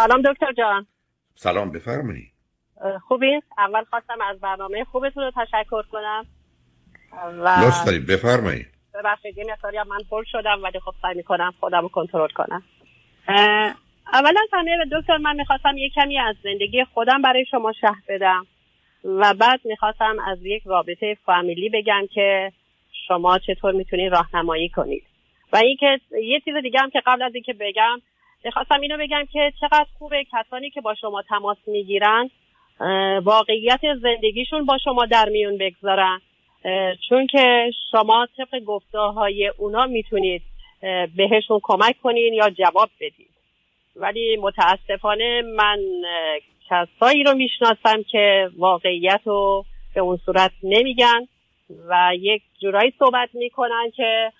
سلام دکتر جان. سلام بفرمایید خوبی؟ اول خواستم از برنامه خوبتون رو تشکر کنم. و لطف دارید بفرمایید ببخشید یه مقداری من پول شدم ولی خب سعی می‌کنم خودم رو کنترل کنم. اولا همه دکتر من می‌خواستم یه کمی از زندگی خودم برای شما شهر بدم. و بعد می‌خواستم از یک رابطه فامیلی بگم که شما چطور می‌تونید راهنمایی کنید. و اینکه یه چیز دیگه هم که قبل از اینکه بگم می‌خواستم اینو بگم که چقدر خوبه کسانی که با شما تماس می‌گیرن واقعیت زندگیشون با شما در میون بگذارن. چون که شما طبق گفته های اونا می‌تونید بهشون کمک کنین یا جواب بدید ولی متاسفانه من کسایی رو می‌شناسم که واقعیت رو به اون صورت نمیگن و یک جورایی صحبت می‌کنن که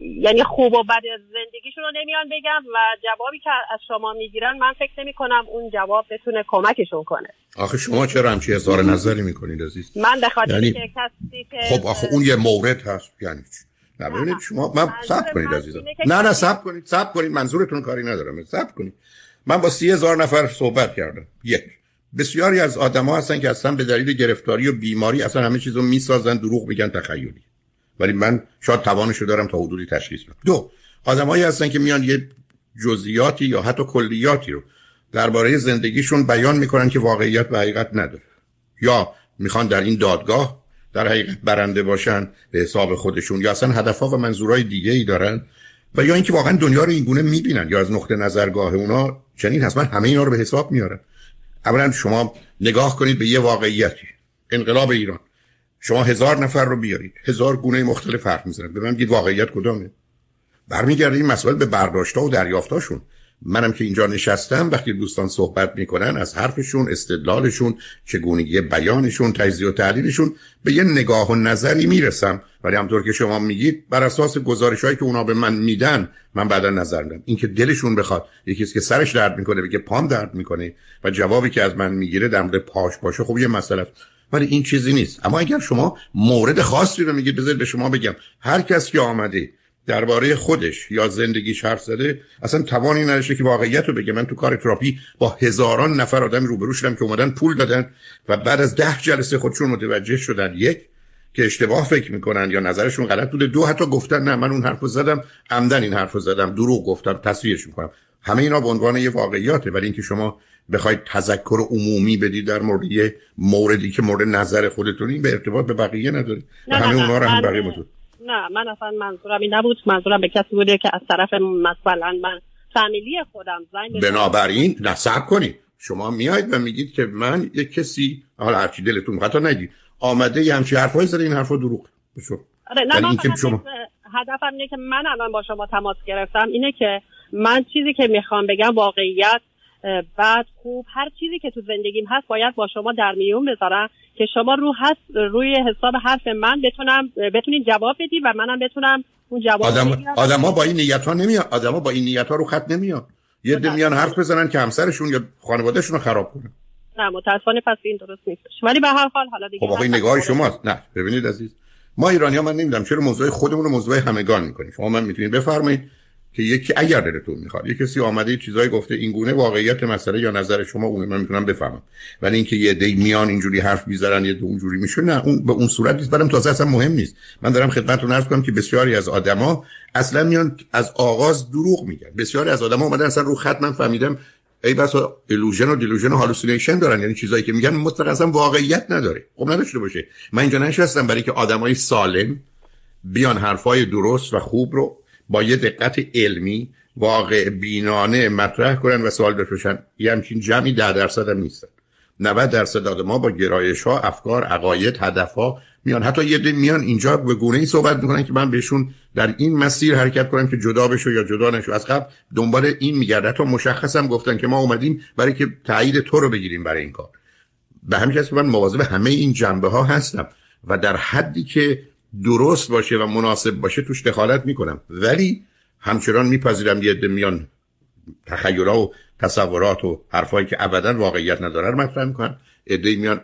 یعنی خوب و بد زندگیشون رو نمیان بگم و جوابی که از شما می‌گیرن من فکر نمی کنم اون جواب بتونه کمکشون کنه. آخه شما چرا همچی اظهار نظری می‌کنید عزیز؟ من به یعنی... که کسی که خب آخه اون یه مورد هست یعنی نه ببینید شما من سب کنید عزیزم. نه نه سب کنید سب کنید. منظورتون کاری ندارم. سب کنید. من با سی هزار نفر صحبت کردم. یک. بسیاری از آدما هستن که اصلا به دلیل گرفتاری و بیماری اصلا همه چیزو می‌سازن دروغ میگن تخیلی. ولی من شاید توانشو دارم تا حدودی تشخیص بدم. دو آدمایی هستن که میان یه جزئیاتی یا حتی کلیاتی رو درباره زندگیشون بیان می‌کنن که واقعیت و حقیقت نداره. یا می‌خوان در این دادگاه در حقیقت برنده باشن به حساب خودشون یا اصلا هدفها و منظورهای دیگه ای دارن و یا اینکه واقعا دنیا رو اینگونه می‌بینن یا از نقطه نظرگاه اونا چنین حتما همه اینا رو به حساب میارن اولا شما نگاه کنید به یه واقعیتی انقلاب ایران. شما هزار نفر رو بیارید. هزار گونه مختلف حرف می‌زنن. به من گید واقعیت کدامه. برمیگرده این مسئله به برداشتها و دریافتاشون منم که اینجا نشستم وقتی دوستان صحبت می‌کنن از حرفشون استدلالشون چگونگی بیانشون تجزیه و تحلیلشون به یه نگاه و نظری می‌رسم. ولی همطور که شما میگید بر اساس گزارش هایی که اونا به من میدن من بعدا نظر میدم. اینکه دلشون بخواد یکی که سرش درد می‌کنه بگه پام درد می‌کنه و جوابی که از من می‌گیره در مورد پاش باشه خب یه مسئله ولی این چیزی نیست. اما اگر شما مورد خاصی رو میگید بذارید به شما بگم. هر کس که آمده درباره خودش یا زندگیش حرف زده اصلا توانی نداشته که واقعیت رو بگه. من تو کار تراپی با هزاران نفر آدم روبرو شدم که اومدن پول دادن و بعد از ده جلسه خودشون متوجه شدن یک که اشتباه فکر می‌کنن یا نظرشون غلط بوده. دو حتی گفتن نه من اون حرفو زدم عمدن این حرفو زدم. دروغ گفتم تصویرش می‌کنم. همه اینا به عنوان یه واقعیاته. ولی اینکه شما بخواید تذکر عمومی بدید در مورد یه موردی که مورد نظر خودتون این به ارتباط به بقیه نداره نه همه نه اونا رو هم بقیه بود نه من اصلا منظورم این نبود. منظورم به کسی بوده که از طرف مثلا من فامیلی خودم زنگ بنابراین نصب کنید. شما میاید و میگید که من یه کسی حالا هرچی دلتون حتی نگید. آمده یه همچی حرفایی زده این حرفا دروغ. آره نه من شما... هدفم اینه که من الان با شما تماس گرفتم. اینه که من چیزی که می‌خوام بگم واقعیت بعد خوب هر چیزی که تو زندگیم هست باید با شما در میون بذارم که شما رو هست روی حساب حرف من بتونم بتونید جواب بدی و منم بتونم اون جواب آدم آدما با این نیت ها نمیاد آدما با این نیت ها رو خط نمیاد یه ده میان حرف بزنن که همسرشون یا خانوادهشون رو خراب کنن نه متاسفانه پس این درست نیست. ولی به هر حال حالا دیگه خب نگاه شماست. نه ببینید عزیز. ما ایرانی ها من نمی‌دونم چرا موضوع خودمون رو موضوع همگان می‌کنیم. شما من می‌تونید بفرمایید. که یکی اگر دلتون می‌خواد یه کسی آمده چیزایی گفته این گونه واقعیت مسئله یا نظر شما اون من می‌تونم بفهمم. ولی اینکه یه عده میان اینجوری حرف می‌زنن یه اونجوری میشه نه اون به اون صورت نیست. برام تازه اصلا مهم نیست. من دارم خدمتتون عرض کنم که بسیاری از آدما اصلا میان از آغاز دروغ میگن. بسیاری از آدما اومدن اصلا رو خط من فهمیدم ای بسا illusion و delusion و hallucination دارن. یعنی چیزایی که میگن مطلق اصلا واقعیت نداره. خب نداشته باشه. من اینجا نشستم برای که آدمای سالم بیان حرفای درست و خوب رو با یه دقت علمی واقع بینانه مطرح کنن و سوال بپرسن یه همچین جمعی ده درصد هم نیستن. 90 درصد ما با گرایش ها افکار عقاید هدف ها میان. حتی یه ده میان اینجا به گونه ای صحبت می‌کنن که من بهشون در این مسیر حرکت کنم که جدا بشو یا جدا نشو. از قبل دنبال این میگرده تا مشخصم گفتن که ما اومدیم برای که تایید تو رو بگیریم برای این کار. به همین من مواظب همه این جنبه ها هستم و در حدی که درست باشه و مناسب باشه توش دخالت می‌کنم. ولی همچنان میپذیرم یه عده میان تخیلات و تصورات و حرفایی که ابدا واقعیت نداره مطرح می‌کنن. عده میان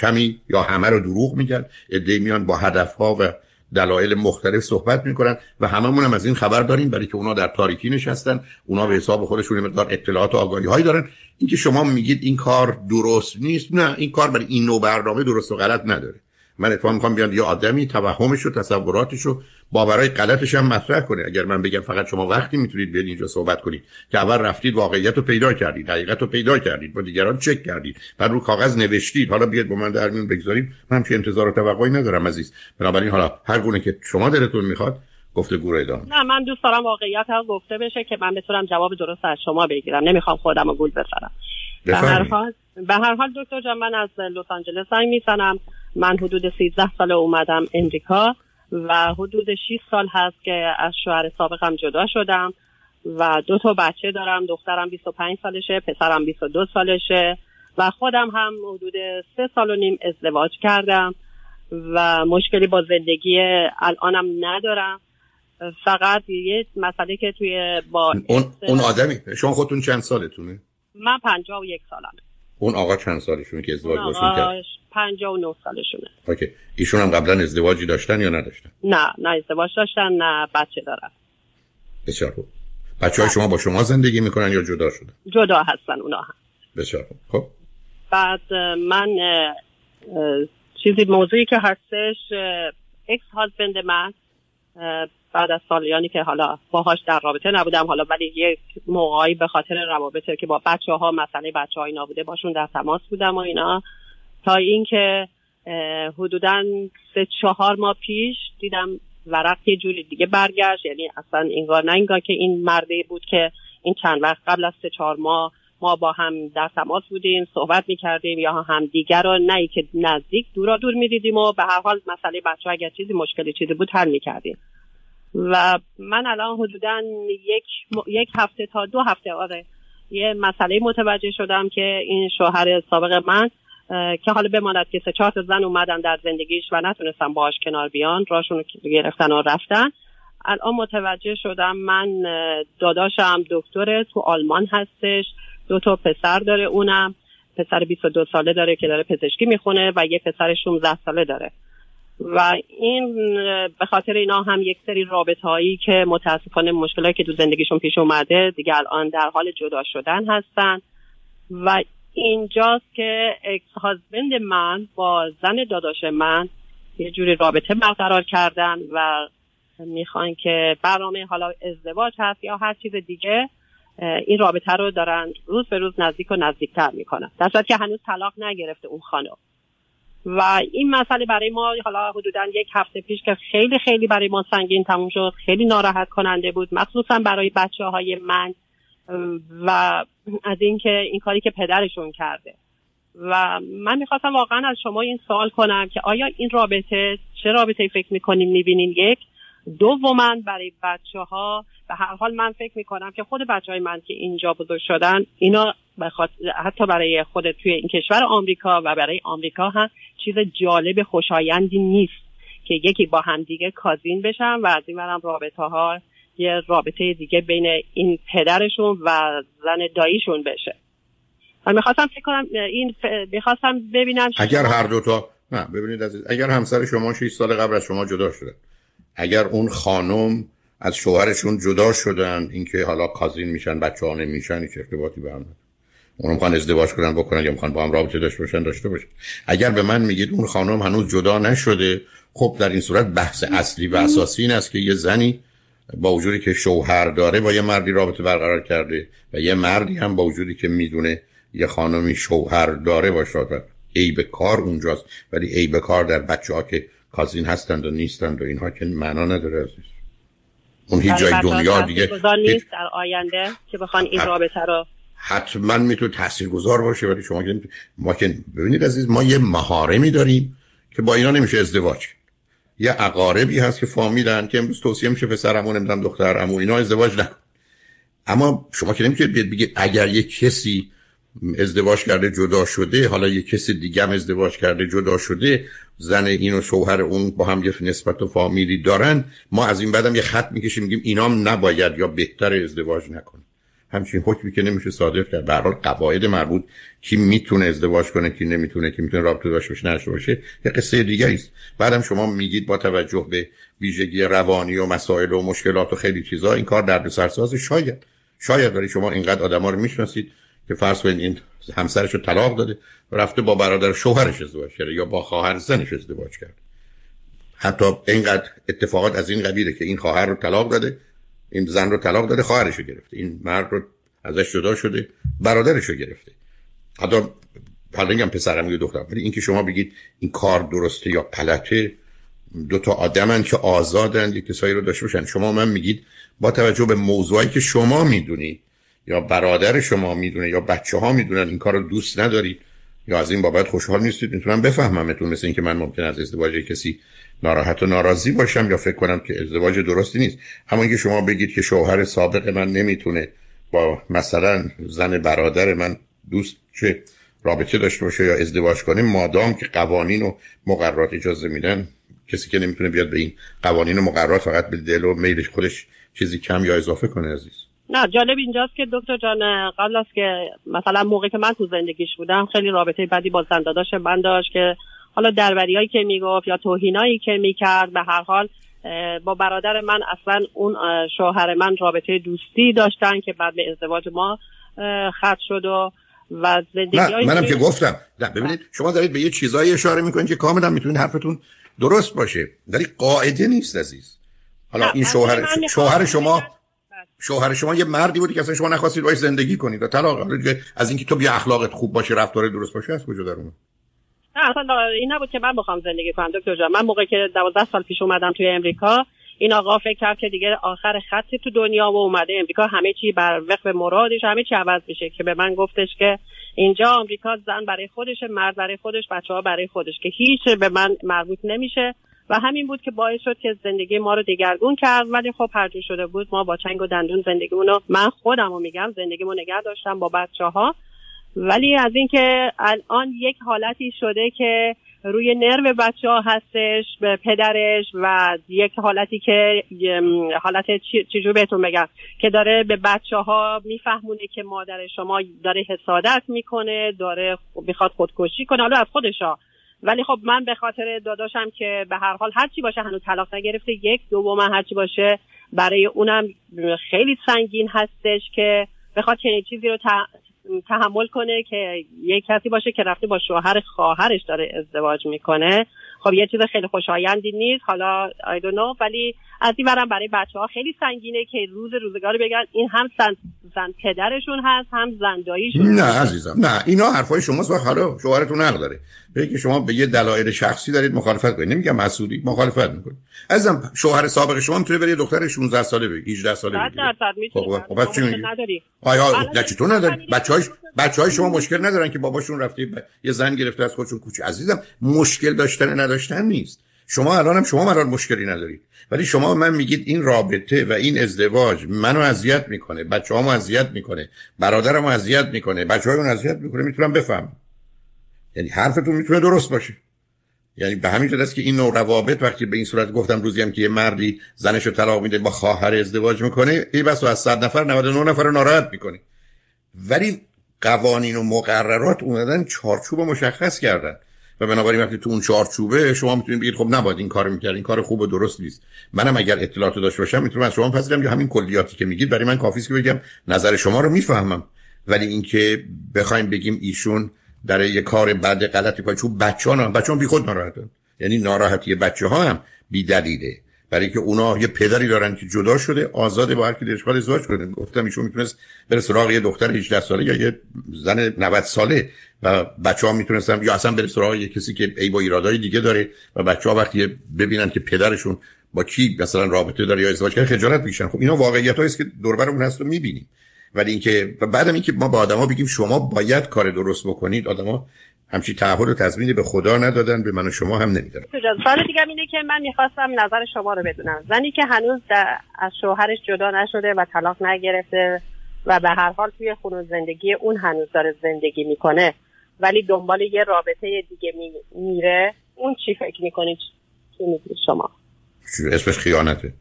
کمی یا همه رو دروغ میگن. عده میان با هدفها و دلایل مختلف صحبت می‌کنن و هممون هم از این خبر داریم برای که اونا در تاریکی نشستن. اونا به حساب خودشون مقدار اطلاعات و آگاهی هایی دارن. اینکه شما میگید این کار درست نیست نه این کار برای این نوع برنامه درست و غلط نداره. من اتفاقا می‌خوام بیان یه آدمی توهمش و تصوراتش رو باورای غلطش هم مطرح کنه. اگر من بگم فقط شما وقتی می‌تونید بیاید اینجا صحبت کنید که اول رفتید واقعیت رو پیدا کردید حقیقت رو پیدا کردید با دیگران چک کردید بعد رو کاغذ نوشتید. حالا بیاید با من در میون بگذارید من چه انتظار و توقعی ندارم عزیز. بنابراین حالا هر گونه که شما دلتون می‌خواد گفته گوره ادامه. نه من دوست دارم واقعیت ها گفته بشه که من بتونم جواب درست از شما بگیرم. نمی‌خوام خودم رو گول بزنم. به هر حال به هر حال دکتر جان من از لس آنجلس زنگ می‌زنم من حدود 13 سال اومدم امریکا و حدود 6 سال هست که از شوهر سابقم جدا شدم و دو تا بچه دارم دخترم 25 سالشه پسرم 22 سالشه و خودم هم حدود سه سال و نیم ازدواج کردم و مشکلی با زندگی الانم ندارم فقط یه مسئله که توی با اون, اون آدمی شما خودتون چند سالتونه؟ من پنجاه و یک سالم اون آقا چند سالشونه که ازدواج باشون کرد؟ پنجاه و نه سالشونه. اوکی. ایشون هم قبلا ازدواجی داشتن یا نداشتن؟ نه نه ازدواج داشتن نه بچه دارن. بسیار خوب. بچه های شما با شما زندگی می‌کنن یا جدا شدن؟ جدا هستن اونا هم. بسیار خوب. خب. بعد من چیزی موضوعی که هستش اکس هازبند من بعد از سالیانی که حالا باهاش در رابطه نبودم حالا ولی یک موقعی به خاطر روابطه که با بچه ها مسئله بچه های نبوده باشون در تماس بودم و اینا. تا اینکه حدودا سه چهار ماه پیش دیدم ورق یه جوری دیگه برگشت. یعنی اصلا انگار نه انگار که این مرده بود که این چند وقت قبل از سه چهار ماه ما با هم در تماس بودیم صحبت می‌کردیم یا هم دیگر رو نه که نزدیک دورا دور می‌دیدیم و به هر حال مسئله بچه اگر چیزی مشکلی چیزی بود حل می‌کردیم. و من الان حدودا یک, یک هفته تا دو هفته آره یه مسئله متوجه شدم که این شوهر سابق من که حالا بماند که سه چهار زن اومدن در زندگیش و نتونستم باهاش کنار بیان راشون گرفتن و رفتن. الان متوجه شدم من داداشم دکتر تو آلمان هستش. دو تا پسر داره اونم. پسر 22 ساله داره که داره پزشکی می‌خونه و یه پسر 16 ساله داره. و این به خاطر اینا هم یک سری رابطه هایی که متاسفانه مشکلاتی که تو زندگیشون پیش اومده دیگه الان در حال جدا شدن هستن. و اینجاست که اکس هازبند من با زن داداش من یه جوری رابطه برقرار کردن و می‌خوان که برنامه حالا ازدواج هست یا هر چیز دیگه این رابطه رو دارن روز به روز نزدیک و نزدیکتر می‌کنن. در که هنوز طلاق نگرفته اون خانم. و این مسئله برای ما حالا حدودا یک هفته پیش که خیلی خیلی برای ما سنگین تموم شد خیلی ناراحت کننده بود مخصوصا برای بچه های من. و از اینکه این کاری که پدرشون کرده. و من می‌خواستم واقعا از شما این سوال کنم که آیا این رابطه چه رابطه فکر می‌کنین می‌بینین یک. دوما برای بچه ها به هر حال من فکر می‌کنم که خود بچه های من که اینجا بزرگ شدن اینا حتی برای خود توی این کشور آمریکا و برای آمریکا هم چیز جالب خوشایندی نیست که یکی با همدیگه کازین بشن و از این رابطه ها یه رابطه دیگه بین این پدرشون و زن داییشون بشه. و می‌خواستم فکر کنم این می‌خواستم ببینم اگر هر دوتا نه ببینید عزیز اگر همسر شما 6 سال قبل از شما جدا شده اگر اون خانم از شوهرشون جدا شدن اینکه حالا کازین میشن بچه ها نمیشن هیچ ارتباطی به هم اونو می‌خوان ازدواج کنن بکنن یا می‌خوان با هم رابطه داشته باشن داشته باشن. اگر به من میگید اون خانم هنوز جدا نشده خب در این صورت بحث اصلی و اساسی این است که یه زنی با وجودی که شوهر داره با یه مردی رابطه برقرار کرده و یه مردی هم با وجودی که می‌دونه یه خانمی شوهر داره باشه ای به کار اونجاست ولی ای به کار در بچه ها که کازین هستند و نیستند و اینها که معنا نداره عزیز. اون هیچ جای دنیا دیگه نیست در آینده که بخوان این رابطه رو حتما می‌تونه تاثیرگذار باشه ولی شما که ما که ببینید عزیز ما یه مهارمی داریم که با اینا نمیشه ازدواج یه اقاربی هست که فامیلن که امروز توصیه میشه پسرمون نمی‌دونم دخترمو اینا ازدواج نکن. اما شما که نمی‌تونید بیاد بگید اگر یه کسی ازدواج کرده جدا شده حالا یه کسی دیگه هم ازدواج کرده جدا شده زن این و شوهر اون با هم یه نسبت و فامیلی دارن ما از این بعدم یه خط می‌کشیم میگیم اینام نباید یا بهتر ازدواج نکنه همچین حکمی که نمیشه صادر کرد. به حال قواعد مربوط کی می‌تونه ازدواج کنه کی نمی‌تونه کی می‌تونه رابطه داشته باشه نشه باشه یه قصه دیگه است. بعدم شما میگید با توجه به ویژگی روانی و مسائل و مشکلات و خیلی چیزا این کار درد سرساز شاید. شاید ولی شما اینقدر آدما رو می‌شناسید که فرض کنید این همسرش رو طلاق داده و رفته با برادر شوهرش ازدواج کرده یا با خواهر زنش ازدواج کرده. حتی اینقدر اتفاقات از این قبیله که این خواهر رو طلاق داده این زن رو طلاق داده خواهرش رو گرفته. این مرد رو ازش جدا شده برادرش رو گرفته. حتی حالا میگم پسرم یا دخترم ولی اینکه شما بگید این کار درسته یا غلطه دو تا آدمن که آزادن یک کسایی رو داشته باشن. شما من میگید با توجه به موضوعی که شما می‌دونید یا برادر شما می‌دونه یا بچه ها می‌دونن این کار رو دوست ندارید یا از این بابت خوشحال نیستید می‌تونم بفهممتون مثل اینکه من ممکن از ازدواج کسی ناراحت و ناراضی باشم یا فکر کنم که ازدواج درستی نیست. اما اینکه شما بگید که شوهر سابق من نمی‌تونه با مثلا زن برادر من دوست چه رابطه داشته باشه یا ازدواج کنه مادام که قوانین و مقررات اجازه میدن کسی که نمی‌تونه بیاد به این قوانین و مقررات فقط به دل و میلش خودش چیزی کم یا اضافه کنه عزیز. نه جالب اینجاست که دکتر جان قبل است که مثلا موقعی که من تو زندگیش بودم خیلی رابطه بدی با زنداداش من داشت که حالا دربریایی که می‌گفت یا توهینایی که می‌کرد به هر حال با برادر من اصلا اون شوهر من رابطه دوستی داشتن که بعد به ازدواج ما ختم شد و و زندگی نه منم که گفتم. نه ببینید شما دارید به یه چیزایی اشاره می‌کنید که کاملا می‌تونید حرفتون درست باشه. ولی قاعده نیست عزیز. حالا این شوهر شوهر شما شوهر شما یه مردی بودی که اصلا شما نخواستید باش زندگی کنید. و طلاق از اینکه تو بیا اخلاقت خوب باشه رفتار درست باشه از کجا در اومد؟ نه اصلا این نبود که من بخوام زندگی کنم دکتر جان. من موقعی که 12 سال پیش اومدم توی امریکا این آقا فکر کرد که دیگه آخر خطی تو دنیا و اومده. امریکا همه چی بر وفق مرادش همه چی عوض میشه که به من گفتش که اینجا آمریکا زن برای خودش مرد برای خودش بچه ها برای خودش که هیچ به من مربوط نمیشه. و همین بود که باعث شد که زندگی ما رو دگرگون کرد. ولی خب پرجو شده بود ما با چنگ و دندون زندگیمونو من خودم رو میگم زندگیمو نگه داشتم با بچه ها ولی از اینکه الان یک حالتی شده که روی نرو بچه ها هستش به پدرش و یک حالتی که حالت چجور بهتون بگم که داره به بچه ها میفهمونه که مادر شما داره حسادت می‌کنه داره می‌خواد خودکشی کنه حالا از خودشا. ولی خب من به خاطر داداشم که به هر حال هرچی باشه هنوز طلاق نگرفته یک دوم هرچی باشه برای اونم خیلی سنگین هستش که بخواد چنین چیزی رو تحمل کنه که یک کسی باشه که رفته با شوهر خواهرش داره ازدواج می‌کنه. خب یه چیز خیلی خوشایندی نیست. حالا I don't know. ولی از این برم برای بچه ها خیلی سنگینه که روز روزگار بگن این هم زن, زن پدرشون هست هم زنداییشون نه عزیزم. نه اینا حرفای شماست و حالا شوهرتون حق داره به که شما به یه دلایل شخصی دارید مخالفت کنید. نمیگم مسئولی مخالفت می‌کنید. عزیزم شوهر سابق شما می‌تونه بره دختر 16 ساله بگی 18 ساله بگی خب خب چی میگی؟ آیا نه چطور نداری؟ بچهای بچهای شما مشکل ندارن که باباشون رفته یه زن گرفته از خودشون کوچه. عزیزم مشکل داشتن نداشتن نیست. شما الانم شما مرال مشکلی ندارید. ولی شما من میگید این رابطه و این ازدواج منو اذیت می‌کنه بچه ها اذیت می‌کنه برادرم اذیت می‌کنه بچه های اذیت می‌کنه می‌تونم بفهم یعنی حرفتون می‌تونه درست باشه. یعنی به همین جد است که این نوع روابط وقتی به این صورت گفتم روزی هم که یه مردی زنش رو طلاق میده با خواهر ازدواج می‌کنه ای بس از 100 نفر 99 نفر رو ناراحت می‌کنه. ولی قوانین و مقررات اومدن چارچوب مشخص کردن. و بنابراین وقتی تو اون چارچوبه شما می‌تونید بگید خب نباید این کارو می‌کرد این کار خوب و درست نیست. منم اگر اطلاعات داشته باشم می‌تونم از شما پذیرم یا همین کلیاتی که میگید برای من کافی که بگم نظر شما رو می‌فهمم. ولی اینکه بخوایم بگیم ایشون در یه کار بد غلطی کنه چون بچه‌ها بچه‌ها بی خود ناراحتن. یعنی ناراحتی بچه ها هم بی دلیله. برای که اونا یه پدری دارن که جدا شده آزاده با هر کی دلش ازدواج کنه. گفتم ایشون می‌تونست بره سراغ یه دختر 18 ساله یا یه زن 90 ساله و بچه ها می‌تونستن یا اصلا بره سراغ یه کسی که ای با ایرادای دیگه داره و بچه ها وقتی ببینن که پدرشون با کی مثلا رابطه داره یا ازدواج کرده خجالت میشن خب اینا واقعیت است که دور برمون هست و می‌بینیم. ولی اینکه و بعدم اینکه ما با آدما بگیم شما باید کار درست بکنید آدما همچی تعهد و تضمینی به خدا ندادن به من و شما هم نمیدارن سوال دیگه اینه که من می‌خواستم نظر شما رو بدونم. زنی که هنوز از شوهرش جدا نشده و طلاق نگرفته و به هر حال توی خونه زندگی اون هنوز داره زندگی می‌کنه ولی دنبال یه رابطه دیگه میره اون چی فکر می‌کنید چی میگید شما؟ اسمش خیانته.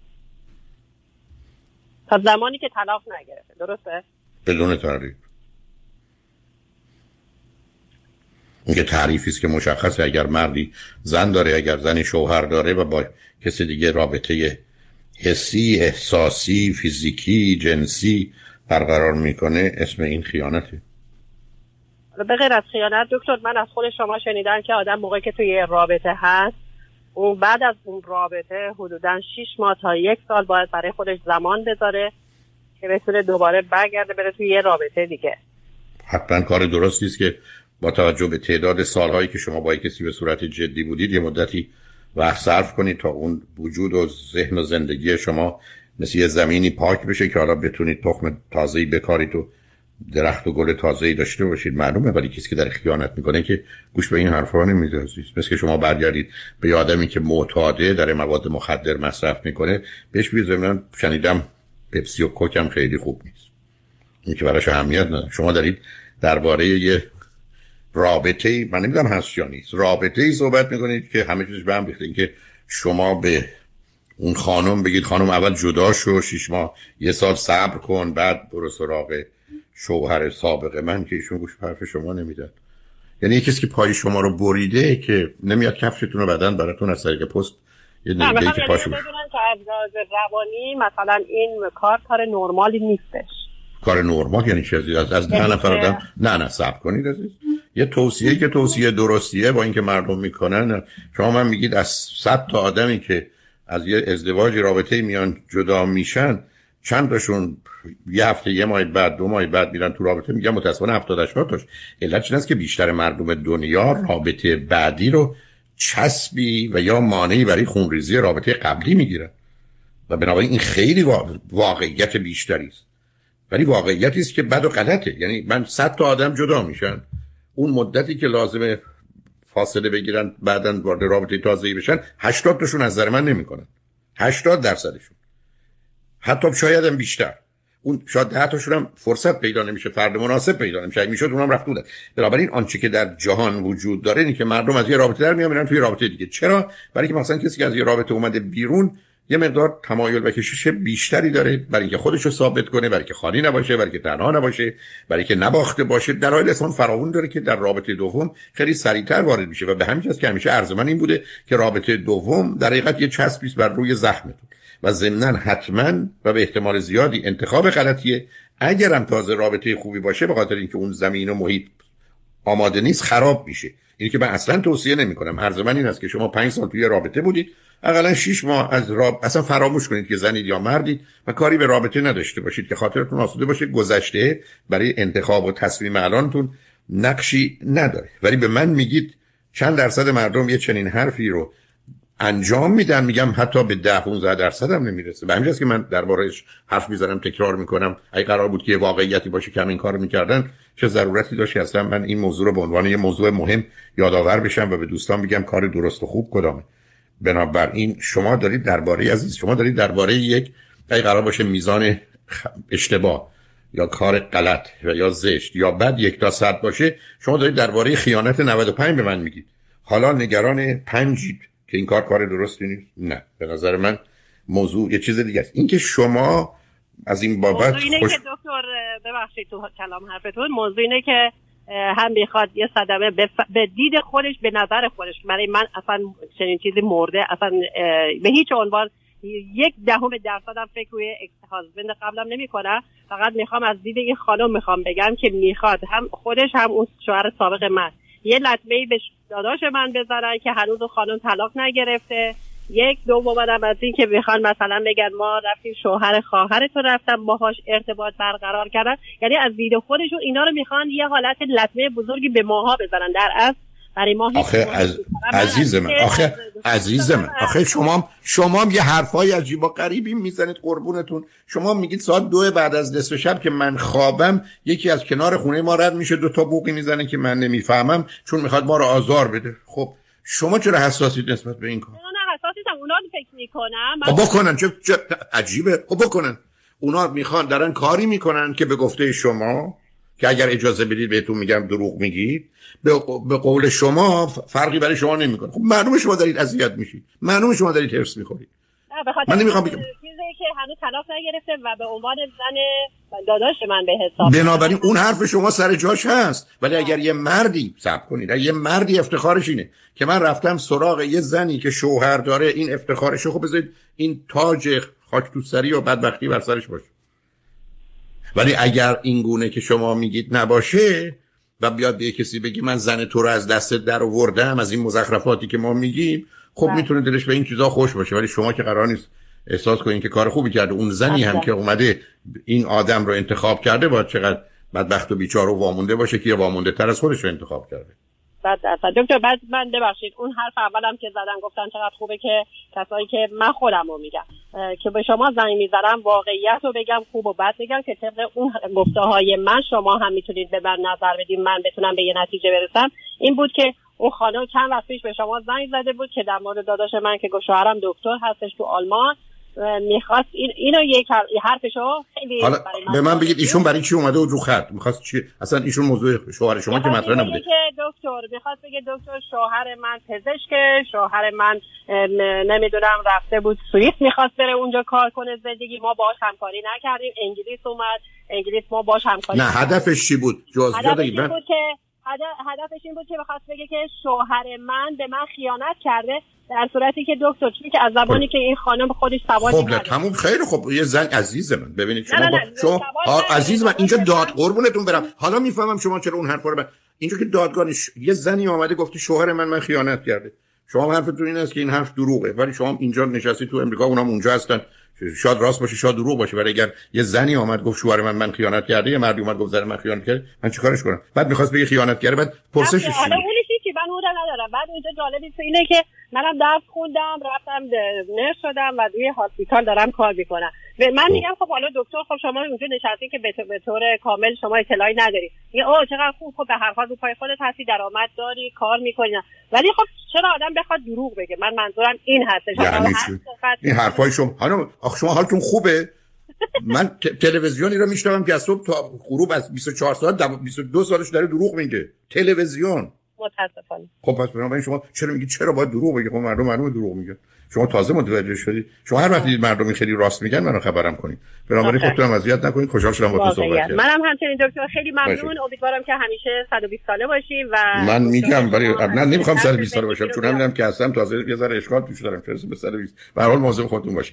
تا زمانی که طلاق نگرفته درسته؟ بدون تعریف. اینکه تعریفی است که مشخصه اگر مردی زن داره اگر زنی شوهر داره و با کسی دیگه رابطه حسی احساسی فیزیکی جنسی برقرار می‌کنه اسم این خیانته. به غیر از خیانت دکتر من از خود شما شنیدم که آدم موقعی که توی رابطه هست اون بعد از اون رابطه حدودا 6 ماه تا یک سال باید برای خودش زمان بذاره که بتونه دوباره برگرده بره توی یه رابطه دیگه. حتما کار درستی است که با توجه به تعداد سالهایی که شما با کسی به صورت جدی بودید یه مدتی وقت صرف کنید تا اون وجود و ذهن و زندگی شما مثل یه زمینی پاک بشه که حالا بتونید تخم تازه‌ای بکارید و درخت و گل تازه‌ای داشته باشید. معلومه ولی کسی که در خیانت می‌کنه که گوش به این حرفا نمیده مثل که شما برگردید به آدمی که معتاده در مواد مخدر مصرف می‌کنه بهش بیزمن شنیدم پپسی و کوک خیلی خوب نیست. این که براش اهمیت نداره. شما دارید درباره یه رابطه من نمی‌دونم هست یا نیست رابطه ای صحبت می‌کنید که همه چیزش به هم ریخته. که شما به اون خانم بگید خانم اول جدا شو شش ماه یه سال صبر کن بعد برو سراغ شوهر سابق من که ایشون گوش حرف شما نمیدن یعنی یه کسی که پای شما رو بریده که نمیاد کفشتون رو بدن براتون از طریق پست یه نمیده که پاشو که از روانی مثلا این کار کار نرمالی نیستش. کار نرمال یعنی چی از از ده یعنی نفر آدم نه نه صبر کنید عزیز. یه توصیه که توصیه درستیه با اینکه مردم می‌کنن. شما من میگید از صد تا آدمی که از یه ازدواج رابطه میان جدا میشن چند تاشون یه هفته یه ماه بعد دو ماه بعد میرن تو رابطه میگن متاسفانه 70 80 تاش. علت چیه است که بیشتر مردم دنیا رابطه بعدی رو چسبی و یا مانعی برای خونریزی رابطه قبلی می‌گیرن. و بنابراین این خیلی واقعیت بیشتری است. ولی واقعیتی است که بد و غلطه. یعنی من 100 تا آدم جدا میشن. اون مدتی که لازمه فاصله بگیرن بعدا وارد رابطه تازه‌ای بشن 80 تاشون از نظر من نمی‌کنن. 80 درصدشون. حتی شاید هم بیشتر. اون شاید ده تاشون هم فرصت پیدا نمیشه فرد مناسب پیدا نمیشه. می‌شد اونم رفت بودن. بنابراین آنچه که در جهان وجود داره اینه که مردم از یه رابطه در میان میرن توی رابطه دیگه. چرا؟ برای که مثلا کسی که از یه رابطه اومده بیرون یه مقدار تمایل و کشش بیشتری داره برای اینکه خودش رو ثابت کنه برای که خالی نباشه برای که تنها نباشه برای که نباخته باشه. دلایل اصلا فراون داره که در رابطه دوم خیلی سریعتر وارد میشه و به همین که همیشه عرض من این بوده که رابطه دوم در حقیقت یه چسبی بر روی زخمتون. و ضمنا حتما و به احتمال زیادی انتخاب غلطیه. اگرم تازه رابطه خوبی باشه به خاطر اینکه اون زمین و محیط آماده نیست خراب میشه. اینی که من اصلا توصیه نمی کنم هر زمان این است که شما پنج سال توی رابطه بودید. اقلا 6 ماه از راب... اصلا فراموش کنید که زنید یا مردید و کاری به رابطه نداشته باشید که خاطرتون آسوده باشه. گذشته برای انتخاب و تصمیم الانتون نقشی نداره. ولی به من میگید چند درصد مردم یه چنین حرفی رو انجام میدن. میگم حتی به 10 15 درصد هم نمی‌رسه. به همین که من دربارهش حرف می‌زنم تکرار می‌کنم. اگه قرار بود که یه واقعیتی باشه که همین کارو می‌کردن چه ضرورتی داشت اصلا من این موضوع رو به عنوان یه موضوع مهم یادآور بشم و به دوستان بگم کار درست و خوب کدامه. بنابراین شما دارید درباره عزیز شما دارید درباره یک اگه قرار باشه میزان اشتباه یا کار غلط و یا زشت یا بد یک تا صد باشه شما دارید درباره خیانت 95 به من میگید. حالا نگران پنجید که این کار کار درستی نیست؟ نه. به نظر من موضوع یه چیز دیگه است. اینکه شما از این بابت موضوع اینه که دکتر ببخشید تو کلام حرفتون. موضوع اینه که هم می‌خواد یه صدمه به دید خودش به نظر خودش. برای من اصلا چنین چیزی مرده. اصلا به هیچ عنوان یک دهم درصدم فکر روی هازبند قبلم نمی کنم فقط می‌خوام از دید این خانم می‌خوام بگم که می‌خواد هم خودش هم اون شوهر سابق من. یه لطمه ای به داداش من بذارن که هنوز خانم طلاق نگرفته. یک دو دوم از این که بخوان مثلا بگن ما رفتیم شوهر خواهر تو رفتم باهاش ارتباط برقرار کردن. یعنی از دید خودشون اینا رو می‌خوان یه حالت لطمه بزرگی به ماها بزنن. در اصل برای ما آخه از... عزیز من آخه عزیز من آخه شما شما یه حرفای عجیب و غریبی می‌زنید قربونتون. شما میگید ساعت دو بعد از نصف شب که من خوابم یکی از کنار خونه ما رد میشه دو تا بوقی می‌زنه که من نمی‌فهمم چون می‌خواد ما رو آزار بده. خب شما چرا حساسید نسبت به این کار؟ اونا فکر می‌کنم. خب بکنن چه, چه عجیبه. خب بکنن. اونا می‌خوان دارن کاری می‌کنن که به گفته شما که اگر اجازه بدید بهتون میگم دروغ میگید به قول شما فرقی برای شما نمی‌کنه. خب معلومه شما دارید اذیت میشید. معلومه شما دارید هرس می‌خورید. من نمی‌خوام بگم. که هنوز طلاق نگرفته و به عنوان زن داداش من به حساب بنابراین اون حرف شما سر جاش هست. ولی اگر یه مردی صبر کنید یه مردی افتخارش اینه که من رفتم سراغ یه زنی که شوهر داره این افتخارش خب بذارید این تاج خاک تو سری و بدبختی بر سرش باشه. ولی اگر این گونه که شما میگید نباشه و بیاد به کسی بگی من زن تو رو از دستت در آوردم از این مزخرفاتی که ما میگیم خب بله. می‌تونه دلش به این چیزا خوش باشه. ولی شما که قرار نیست احساس کنین که کار خوبی کرده. اون زنی هم که اومده این آدم رو انتخاب کرده باید چقدر بدبخت و بیچاره و وامونده باشه که یه وامونده تر از خودش رو انتخاب کرده. بعد دکتر بعد من ببخشید اون حرف اولم که زدن گفتن چقدر خوبه که کسایی که من خودم رو میگم که به شما زنگ می‌زنم واقعیت رو بگم خوب و بد بگم که طبق اون گفته های من شما هم می‌تونید به من نظر بدید من بتونم به یه نتیجه برسم. این بود که اون خانم چند وقت پیش به شما زنگ زده بود که در مورد داداش من که شوهرم دکتر هستش تو آلمان. می‌خواست این اینو یک حرفشو خیلی حالا به من بگید ایشون برای چی اومده رو خط؟ می‌خواست چی؟ اصلا ایشون موضوع شوهر شما که مطرح نبوده. که دکتر می‌خواست بگه دکتر شوهر من پزشک شوهر من نمی‌دونم رفته بود سوئیس می‌خواست بره اونجا کار کنه زندگی. ما باهاش همکاری نکردیم. انگلیس اومد. انگلیس ما باهاش همکاری نه هدفش چی بود؟ هدفش بود که هدفش این بود که بخواست بگه که شوهر من به من خیانت کرده در صورتی که دکتر چون که از زبانی خب. که این خانم خودش سوال خب تموم خیلی خب یه زن عزیز من. ببینید شما نه نه شما عزیز من اینجا داد قربونتون برم. حالا می‌فهمم شما چرا اون حرفا رو اینجا که دادگانش یه زنی آمده گفته شوهر من من خیانت کرده. شما حرفتون این است که این حرف دروغه ولی شما اینجا نشستی تو امریکا اونام اونجا هستن. شاید راست باشه شاید دروغ باشه ولی اگر یه زنی آمد گفت شوهر من من خیانت کرده یه مردی اومد گفت زن من خیانت کرده من چیکارش کنم؟ بعد می‌خواست بگه خیانت کرده بعد پرسشش حالا چی من اون ندارم. بعد اونجا جالبی اینه که منم درس خوندم رفتم نرس شدم و روی هاسپیتال دارم کار می‌کنم. من خب. میگم خب حالا دکتر خب شما اونجا نشستی که به طور کامل شما اطلاعی نداری. میگه اوه چقدر خوب. خب به هر حال رو پای خودت هستی درآمد داری کار می‌کنی. ولی خب چرا آدم بخواد دروغ بگه؟ من منظورم این هستش. یعنی این حرفای شما حالا شما حالتون خوبه؟ من تلویزیونی رو میشنوم که از صبح تا غروب از 24 ساعت 22 سالش داره دروغ میگه. تلویزیون. متاسفانه. خب پس بنابراین شما چرا میگی؟ چرا باید دروغ بگی؟ خب مردم معلومه دروغ میگن. شما تازه متوجه شدید شما هر وقت دیدید مردم خیلی راست میگن منو خبرم کنید. بنابراین خودتون هم اذیت نکنید. خوشحال شدم با تو صحبت کردم. منم همچنین دکتر. خیلی ممنون. امیدوارم که همیشه 120 ساله باشی و من میگم ولی نه نمی‌خوام 120 ساله باشم. چون همینم که هستم تازه یه ذره اشکال توش دارم. چرا به 120 به هر حال مواظب خودتون باشید.